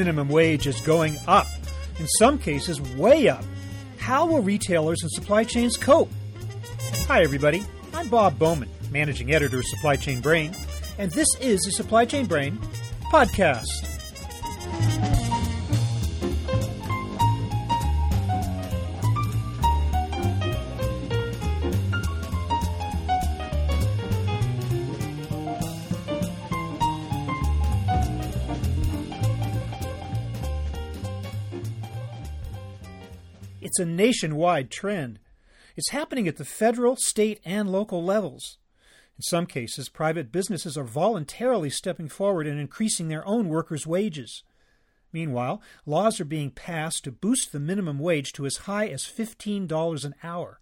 minimum wage is going up, in some cases, way up. How will retailers and supply chains cope? Hi, everybody. I'm Bob Bowman, managing editor of Supply Chain Brain, and this is the Supply Chain Brain podcast. It's a nationwide trend. It's happening at the federal, state, and local levels. In some cases, private businesses are voluntarily stepping forward and increasing their own workers' wages. Meanwhile, laws are being passed to boost the minimum wage to as high as $15 an hour,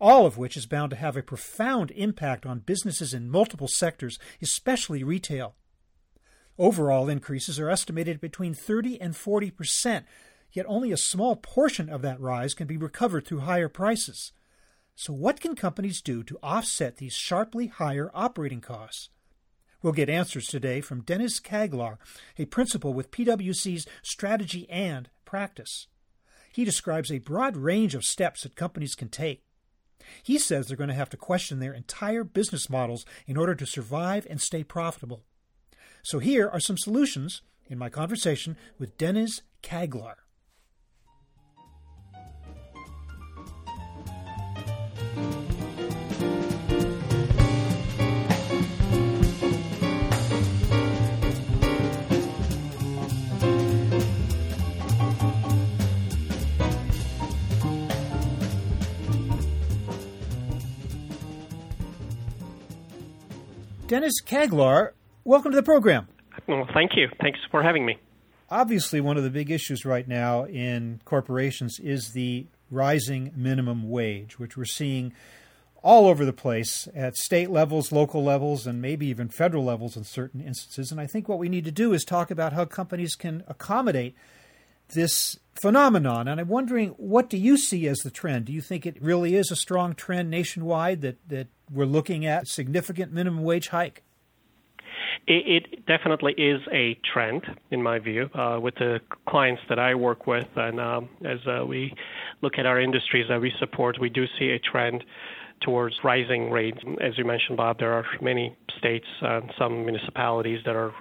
all of which is bound to have a profound impact on businesses in multiple sectors, especially retail. Overall increases are estimated between 30 and 40 percent, yet only a small portion of that rise can be recovered through higher prices. So, what can companies do to offset these sharply higher operating costs? We'll get answers today from Dennis Caglar, a principal with PwC's Strategy and Practice. He describes a broad range of steps that companies can take. He says they're going to have to question their entire business models in order to survive and stay profitable. So here are some solutions in my conversation with Dennis Caglar. Dennis Caglar, welcome to the program. Well, thank you. Thanks for having me. Obviously, one of the big issues right now in corporations is the rising minimum wage, which we're seeing all over the place at state levels, local levels, and maybe even federal levels in certain instances. And I think what we need to do is talk about how companies can accommodate this phenomenon. And I'm wondering, what do you see as the trend? Do you think it really is a strong trend nationwide that, that we're looking at significant minimum wage hike? It, it definitely is a trend, in my view, uh, with the clients that I work with. And um, as uh, we look at our industries that we support, we do see a trend towards rising rates. As you mentioned, Bob, there are many states and some municipalities that are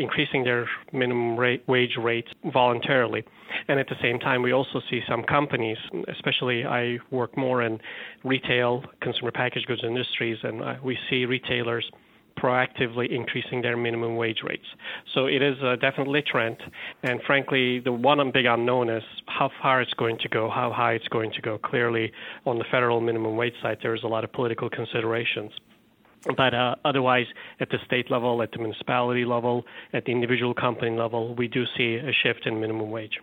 increasing their minimum rate, wage rates voluntarily. And at the same time, we also see some companies, especially I work more in retail, consumer packaged goods industries, and uh, we see retailers proactively increasing their minimum wage rates. So it is uh, definitely a trend. And frankly, the one big unknown is how far it's going to go, how high it's going to go. Clearly, on the federal minimum wage side, there is a lot of political considerations. But uh, otherwise, at the state level, at the municipality level, at the individual company level, we do see a shift in minimum wage.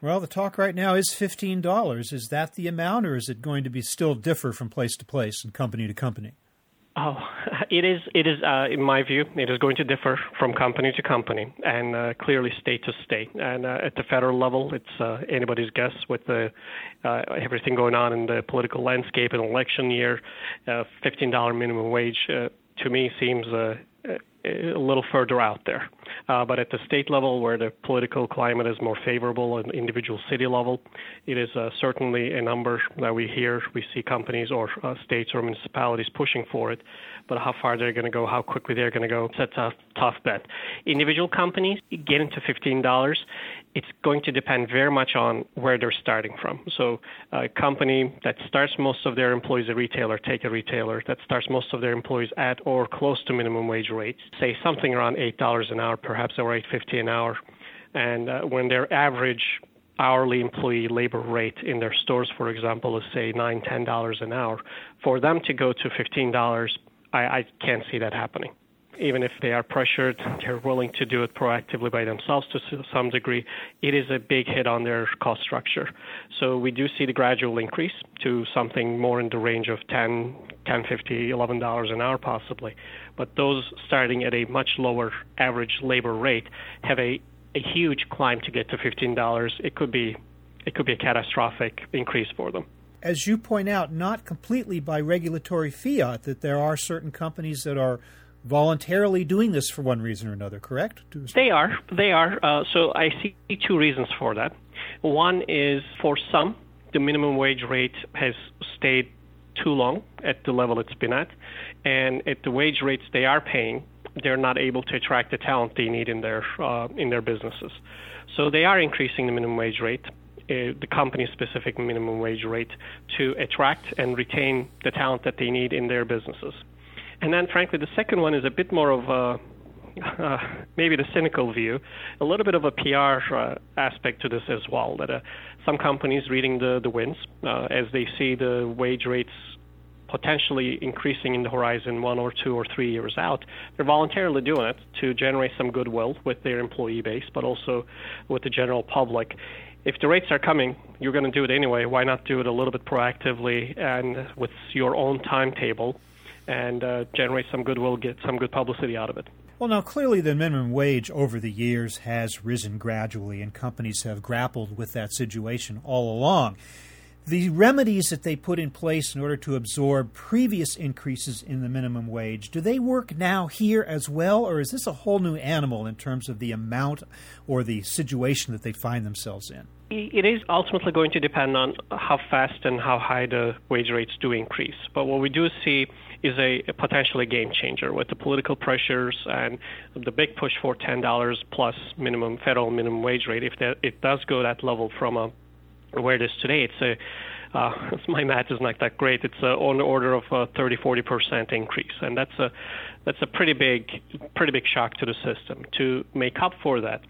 Well, the talk right now is $15. Is that the amount, or is it going to be still differ from place to place and company to company? Oh, it is. It is, uh, in my view, it is going to differ from company to company, and uh, clearly state to state. And uh, at the federal level, it's uh, anybody's guess with the uh, everything going on in the political landscape. An election year, uh, fifteen dollar minimum wage to me seems a little further out there. Uh, but at the state level, where the political climate is more favorable, at individual city level, it is uh, certainly a number that we hear. We see companies or uh, states or municipalities pushing for it. But how far they're going to go, how quickly they're going to go, that's a tough bet. Individual companies getting to $15 it's going to depend very much on where they're starting from. So, a company that starts most of their employees a retailer, take a retailer that starts most of their employees at or close to minimum wage rates, say something around eight dollars an hour, perhaps or eight fifty an hour, and uh, when their average hourly employee labor rate in their stores, for example, is say nine ten dollars an hour, for them to go to fifteen dollars, I, I can't see that happening even if they are pressured, they're willing to do it proactively by themselves to some degree. It is a big hit on their cost structure. So we do see the gradual increase to something more in the range of 10, 10, 50, 11 dollars an hour possibly. But those starting at a much lower average labor rate have a, a huge climb to get to $15. It could be it could be a catastrophic increase for them as you point out, not completely by regulatory fiat, that there are certain companies that are voluntarily doing this for one reason or another, correct? They are. They are. Uh, so I see two reasons for that. One is for some, the minimum wage rate has stayed too long at the level it's been at, and at the wage rates they are paying, they're not able to attract the talent they need in their uh, in their businesses. So they are increasing the minimum wage rate, uh, the company-specific minimum wage rate, to attract and retain the talent that they need in their businesses. And then, frankly, the second one is a bit more of a uh, maybe the cynical view, a little bit of a PR uh, aspect to this as well. That uh, some companies reading the the winds uh, as they see the wage rates potentially increasing in the horizon one or two or three years out, they're voluntarily doing it to generate some goodwill with their employee base, but also with the general public. If the rates are coming, you're going to do it anyway. Why not do it a little bit proactively and with your own timetable and uh, generate some goodwill, get some good publicity out of it? Well, now clearly the minimum wage over the years has risen gradually, and companies have grappled with that situation all along the remedies that they put in place in order to absorb previous increases in the minimum wage, do they work now here as well, or is this a whole new animal in terms of the amount or the situation that they find themselves in? It is ultimately going to depend on how fast and how high the wage rates do increase. But what we do see is a, a potentially game changer with the political pressures and the big push for $10 plus minimum federal minimum wage rate. If that, it does go that level from a where it is today, it's a uh, my math is not that great. It's uh, on the order of a 30, 40 percent increase, and that's a that's a pretty big pretty big shock to the system. To make up for that,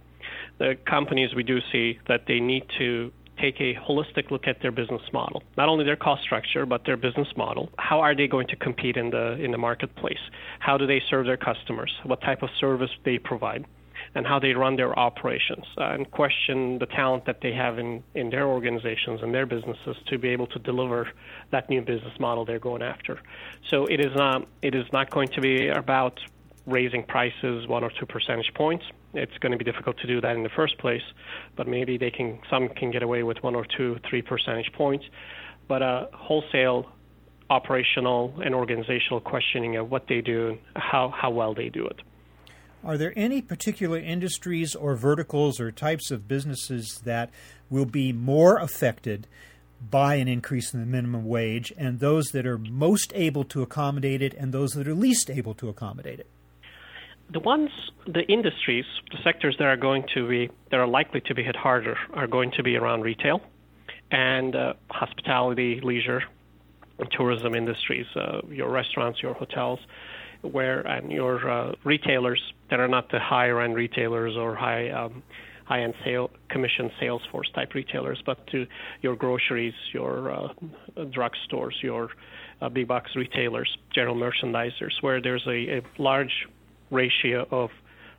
the companies we do see that they need to take a holistic look at their business model, not only their cost structure but their business model. How are they going to compete in the in the marketplace? How do they serve their customers? What type of service they provide? and how they run their operations uh, and question the talent that they have in, in their organizations and their businesses to be able to deliver that new business model they're going after. So it is not, it is not going to be about raising prices one or two percentage points. It's going to be difficult to do that in the first place, but maybe they can some can get away with one or two, three percentage points. But a wholesale operational and organizational questioning of what they do, how how well they do it. Are there any particular industries or verticals or types of businesses that will be more affected by an increase in the minimum wage, and those that are most able to accommodate it, and those that are least able to accommodate it? The ones, the industries, the sectors that are going to be, that are likely to be hit harder, are going to be around retail and uh, hospitality, leisure, tourism industries, uh, your restaurants, your hotels where and your uh, retailers that are not the higher end retailers or high um, high end sale commission sales force type retailers, but to your groceries, your uh, drugstores, your uh, big box retailers, general merchandisers, where there's a, a large ratio of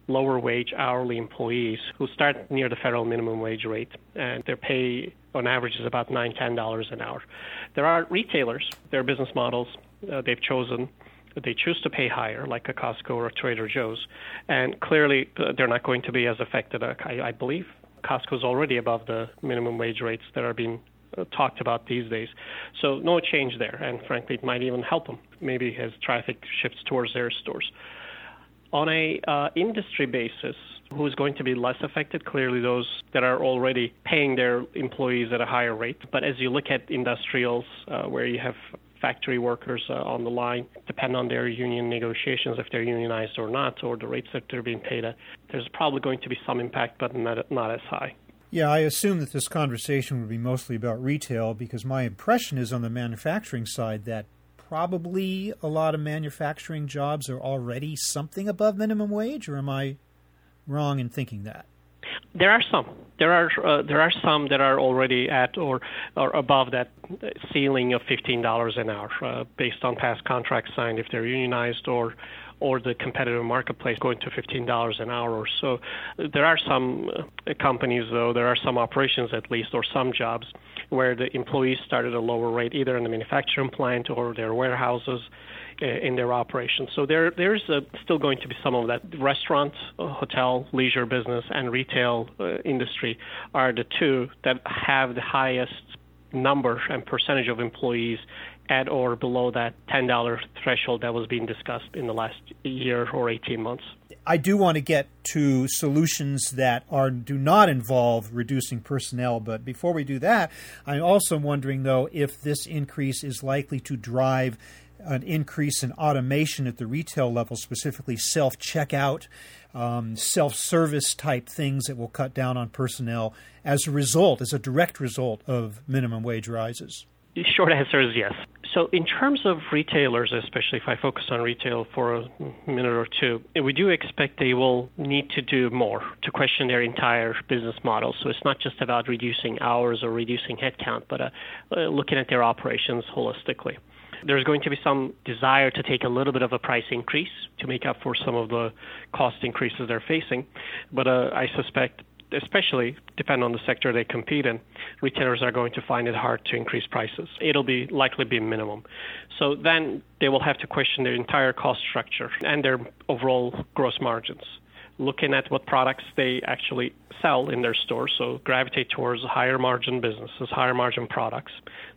lower wage hourly employees who start near the federal minimum wage rate and their pay on average is about nine ten dollars an hour there are retailers their business models uh, they've chosen they choose to pay higher, like a Costco or a Trader Joe's, and clearly uh, they're not going to be as affected. Uh, I, I believe Costco is already above the minimum wage rates that are being uh, talked about these days. So no change there, and frankly, it might even help them maybe as traffic shifts towards their stores. On a uh, industry basis, who's going to be less affected? Clearly, those that are already paying their employees at a higher rate. But as you look at industrials, uh, where you have factory workers uh, on the line depend on their union negotiations if they're unionized or not, or the rates that they're being paid at. There's probably going to be some impact, but not, not as high. Yeah, I assume that this conversation would be mostly about retail because my impression is on the manufacturing side that probably a lot of manufacturing jobs are already something above minimum wage, or am I wrong in thinking that? There are some. There are uh, there are some that are already at or or above that ceiling of fifteen dollars an hour, uh, based on past contracts signed if they're unionized or or the competitive marketplace going to fifteen dollars an hour or so. There are some uh, companies though, there are some operations at least or some jobs where the employees start at a lower rate, either in the manufacturing plant or their warehouses uh, in their operations. So there, there's uh, still going to be some of that. Restaurant, uh, hotel, leisure business, and retail uh, industry are the two that have the highest number and percentage of employees at or below that $10 threshold that was being discussed in the last year or 18 months. I do want to get to solutions that are do not involve reducing personnel, but before we do that, I'm also wondering though if this increase is likely to drive an increase in automation at the retail level, specifically self checkout, um, self service type things that will cut down on personnel as a result, as a direct result of minimum wage rises? Short answer is yes. So, in terms of retailers, especially if I focus on retail for a minute or two, we do expect they will need to do more to question their entire business model. So, it's not just about reducing hours or reducing headcount, but uh, uh looking at their operations holistically there's going to be some desire to take a little bit of a price increase to make up for some of the cost increases they're facing. But uh, I suspect, especially depending on the sector they compete in, retailers are going to find it hard to increase prices. It'll be likely be minimum. So then they will have to question their entire cost structure and their overall gross margins looking at what products they actually sell in their stores. So gravitate towards higher margin businesses, higher margin products.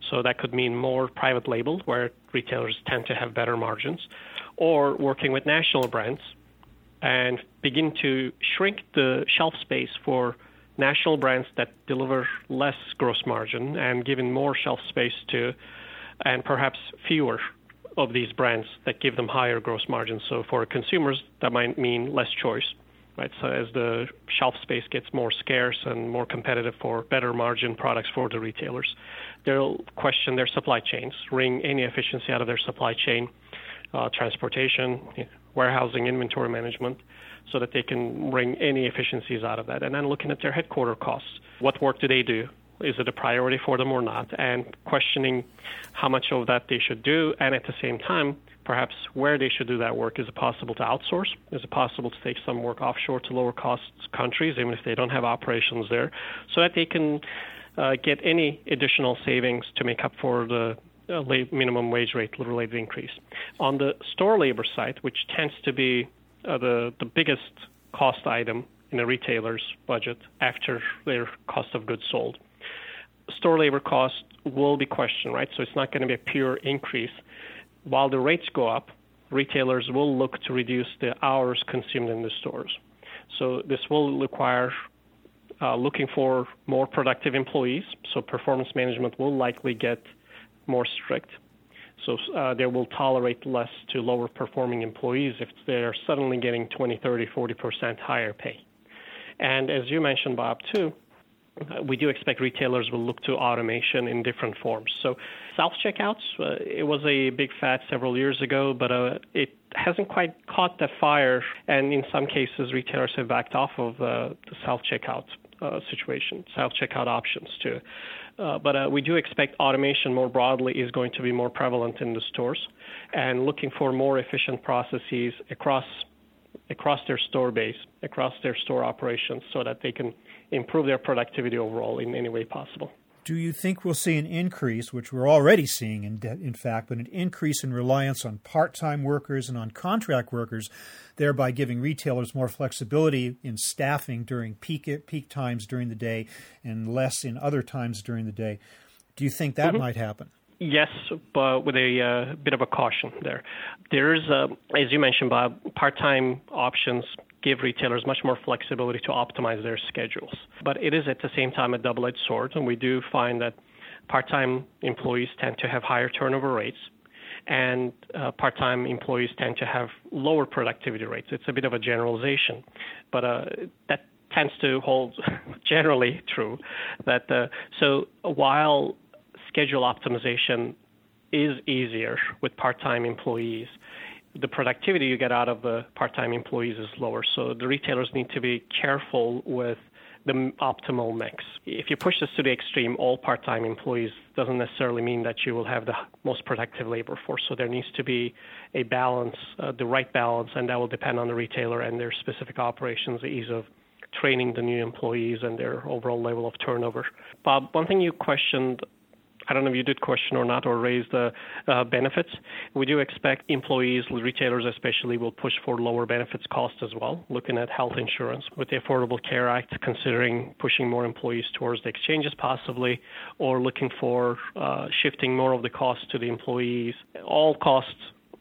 So that could mean more private label, where retailers tend to have better margins, or working with national brands and begin to shrink the shelf space for national brands that deliver less gross margin and giving more shelf space to and perhaps fewer of these brands that give them higher gross margins. So for consumers, that might mean less choice right? So as the shelf space gets more scarce and more competitive for better margin products for the retailers, they'll question their supply chains, wring any efficiency out of their supply chain, uh, transportation, warehousing, inventory management, so that they can wring any efficiencies out of that. And then looking at their headquarter costs, what work do they do? Is it a priority for them or not? And questioning how much of that they should do, and at the same time, perhaps where they should do that work. Is it possible to outsource? Is it possible to take some work offshore to lower cost countries, even if they don't have operations there, so that they can uh, get any additional savings to make up for the uh, minimum wage rate related increase. On the store labor side, which tends to be uh, the, the biggest cost item in a retailer's budget after their cost of goods sold, store labor cost will be questioned, right? So it's not going to be a pure increase while the rates go up, retailers will look to reduce the hours consumed in the stores. So this will require uh, looking for more productive employees. So performance management will likely get more strict. So uh, they will tolerate less to lower performing employees if they're suddenly getting 20, 30, 40% higher pay. And as you mentioned, Bob, too, we do expect retailers will look to automation in different forms. So, self checkouts, uh, it was a big fad several years ago, but uh, it hasn't quite caught the fire. And in some cases, retailers have backed off of uh, the self checkout uh, situation, self checkout options too. Uh, but uh, we do expect automation more broadly is going to be more prevalent in the stores, and looking for more efficient processes across across their store base, across their store operations, so that they can improve their productivity overall in any way possible. Do you think we'll see an increase, which we're already seeing in, in fact, but an increase in reliance on part time workers and on contract workers, thereby giving retailers more flexibility in staffing during peak, peak times during the day and less in other times during the day? Do you think that mm-hmm. might happen? Yes, but with a uh, bit of a caution there. There's, uh, as you mentioned, Bob, part time options give retailers much more flexibility to optimize their schedules. But it is at the same time a double edged sword, and we do find that part time employees tend to have higher turnover rates. And uh, part time employees tend to have lower productivity rates. It's a bit of a generalization, but uh, that tends to hold generally true. That uh, so while schedule optimization is easier with part-time employees, the productivity you get out of the part-time employees is lower. So the retailers need to be careful with the optimal mix. If you push this to the extreme, all part-time employees doesn't necessarily mean that you will have the most productive labor force. So there needs to be a balance, uh, the right balance, and that will depend on the retailer and their specific operations, the ease of training the new employees and their overall level of turnover. Bob, one thing you questioned I don't know if you did question or not or raise the uh, benefits. We do expect employees, retailers especially, will push for lower benefits costs as well, looking at health insurance with the Affordable Care Act, considering pushing more employees towards the exchanges possibly, or looking for uh, shifting more of the costs to the employees. All costs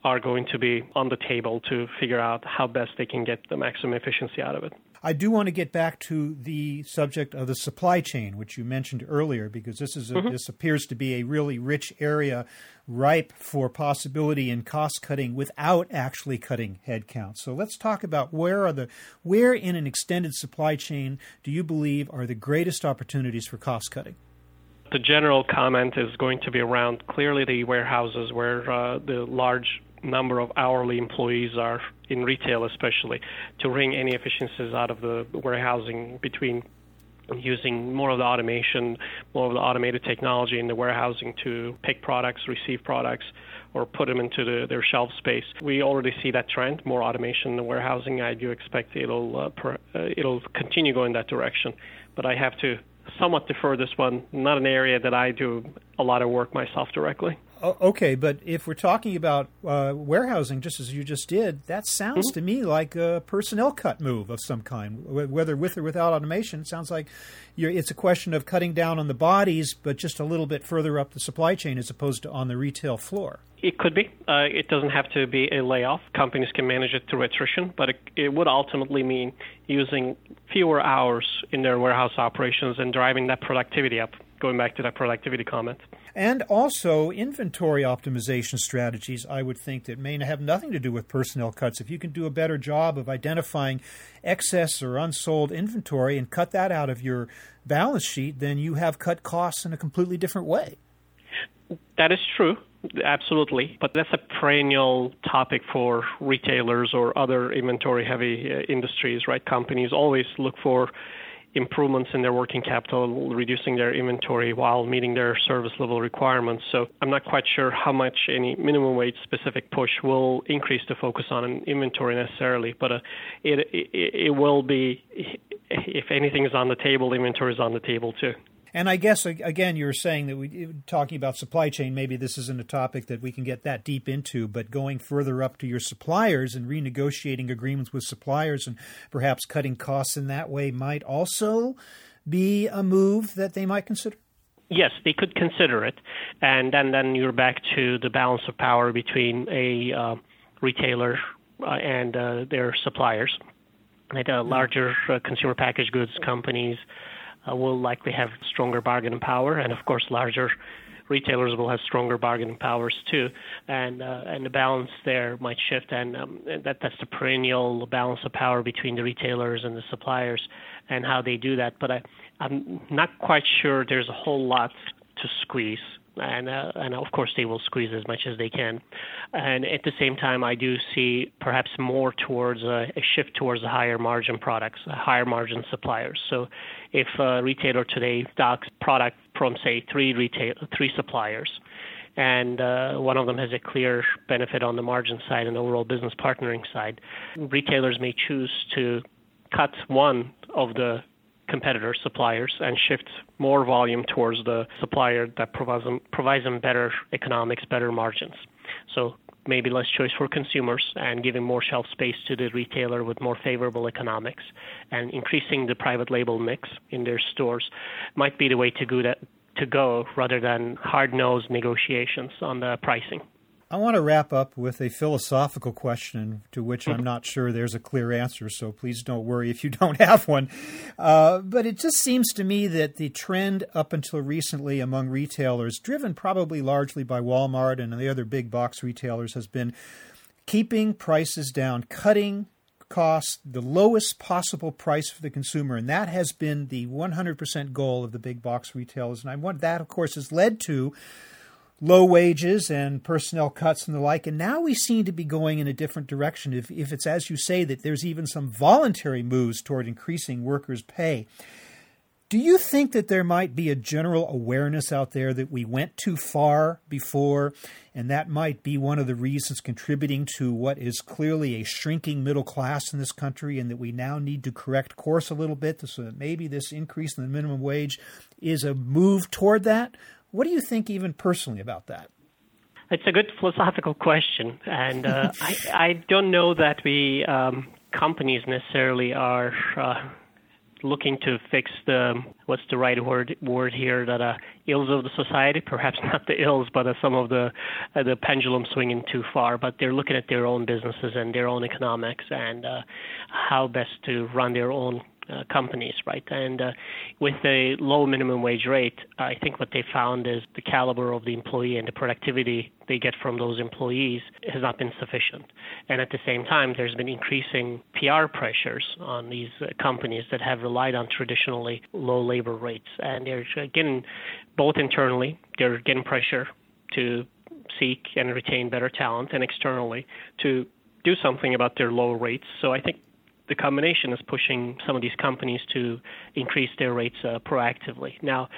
are going to be on the table to figure out how best they can get the maximum efficiency out of it. I do want to get back to the subject of the supply chain, which you mentioned earlier, because this is a, mm-hmm. this appears to be a really rich area, ripe for possibility in cost cutting without actually cutting headcount. So let's talk about where are the where in an extended supply chain do you believe are the greatest opportunities for cost cutting? The general comment is going to be around clearly the warehouses where uh, the large number of hourly employees are in retail, especially, to wring any efficiencies out of the warehousing between using more of the automation, more of the automated technology in the warehousing to pick products, receive products, or put them into the, their shelf space. We already see that trend, more automation in the warehousing. I do expect it'll uh, per, uh, it'll continue going that direction, but I have to somewhat defer this one. Not an area that I do a lot of work myself directly. Okay, but if we're talking about uh, warehousing, just as you just did, that sounds mm-hmm. to me like a personnel cut move of some kind. Whether with or without automation, it sounds like it's a question of cutting down on the bodies, but just a little bit further up the supply chain as opposed to on the retail floor. It could be. Uh, it doesn't have to be a layoff. Companies can manage it through attrition, but it, it would ultimately mean using fewer hours in their warehouse operations and driving that productivity up going back to that productivity comment. And also inventory optimization strategies, I would think, that may have nothing to do with personnel cuts. If you can do a better job of identifying excess or unsold inventory and cut that out of your balance sheet, then you have cut costs in a completely different way. That is true. Absolutely. But that's a perennial topic for retailers or other inventory heavy uh, industries, right? Companies always look for improvements in their working capital, reducing their inventory while meeting their service level requirements. So I'm not quite sure how much any minimum wage specific push will increase the focus on inventory necessarily, but uh, it, it it will be if anything is on the table, inventory is on the table too. And I guess again, you're saying that we talking about supply chain. Maybe this isn't a topic that we can get that deep into, but going further up to your suppliers and renegotiating agreements with suppliers and perhaps cutting costs in that way might also be a move that they might consider. Yes, they could consider it, and then then you're back to the balance of power between a uh, retailer uh, and uh, their suppliers. Like uh, larger uh, consumer packaged goods companies will likely have stronger bargaining power, and of course, larger retailers will have stronger bargaining powers too, and uh, and the balance there might shift, and um, that that's the perennial balance of power between the retailers and the suppliers, and how they do that. But I, I'm not quite sure there's a whole lot to squeeze and uh, and of course they will squeeze as much as they can. And at the same time, I do see perhaps more towards a, a shift towards higher margin products, higher margin suppliers. So, if a retailer today stocks product from say three retail three suppliers, and uh, one of them has a clear benefit on the margin side and overall business partnering side, retailers may choose to cut one of the competitor suppliers and shift more volume towards the supplier that provides them, provides them better economics, better margins. So maybe less choice for consumers and giving more shelf space to the retailer with more favorable economics and increasing the private label mix in their stores might be the way to go, that, to go rather than hard-nosed negotiations on the pricing. I want to wrap up with a philosophical question to which I'm not sure there's a clear answer, so please don't worry if you don't have one. Uh, but it just seems to me that the trend up until recently among retailers, driven probably largely by Walmart and the other big box retailers, has been keeping prices down, cutting costs, the lowest possible price for the consumer. And that has been the 100% goal of the big box retailers. And I want that, of course, has led to low wages and personnel cuts and the like. And now we seem to be going in a different direction. If, if it's as you say that there's even some voluntary moves toward increasing workers' pay. Do you think that there might be a general awareness out there that we went too far before, and that might be one of the reasons contributing to what is clearly a shrinking middle class in this country, and that we now need to correct course a little bit so that maybe this increase in the minimum wage is a move toward that? What do you think, even personally, about that? It's a good philosophical question, and uh, I, I don't know that we um, companies necessarily are uh, looking to fix the what's the right word word here that uh, ills of the society perhaps not the ills but uh, some of the uh, the pendulum swinging too far but they're looking at their own businesses and their own economics and uh, how best to run their own uh, companies, right? And uh, with a low minimum wage rate, I think what they found is the caliber of the employee and the productivity they get from those employees has not been sufficient. And at the same time, there's been increasing PR pressures on these uh, companies that have relied on traditionally low labor rates. And they're getting, both internally, they're getting pressure to seek and retain better talent, and externally to do something about their low rates. So I think the combination is pushing some of these companies to increase their rates uh, proactively. Now,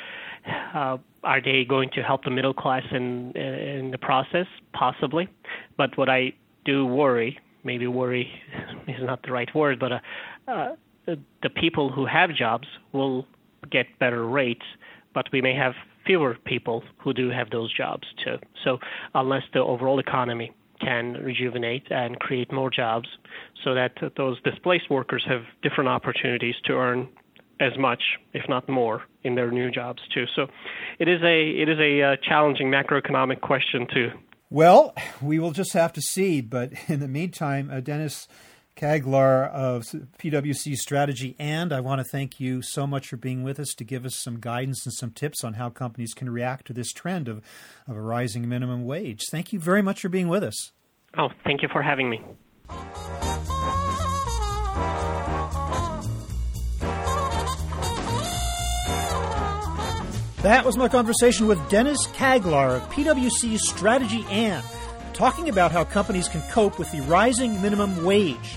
uh, are they going to help the middle class in in the process? Possibly, but what I do worry, maybe worry is not the right word, but uh, uh, the people who have jobs will get better rates, but we may have fewer people who do have those jobs too. So unless the overall economy can rejuvenate and create more jobs so that those displaced workers have different opportunities to earn as much, if not more, in their new jobs too. So it is a it is a uh, challenging macroeconomic question too. Well, we will just have to see. But in the meantime, uh, Dennis Caglar of PwC Strategy. And I want to thank you so much for being with us to give us some guidance and some tips on how companies can react to this trend of, of a rising minimum wage. Thank you very much for being with us. Oh, thank you for having me. That was my conversation with Dennis Caglar of PwC Strategy and talking about how companies can cope with the rising minimum wage.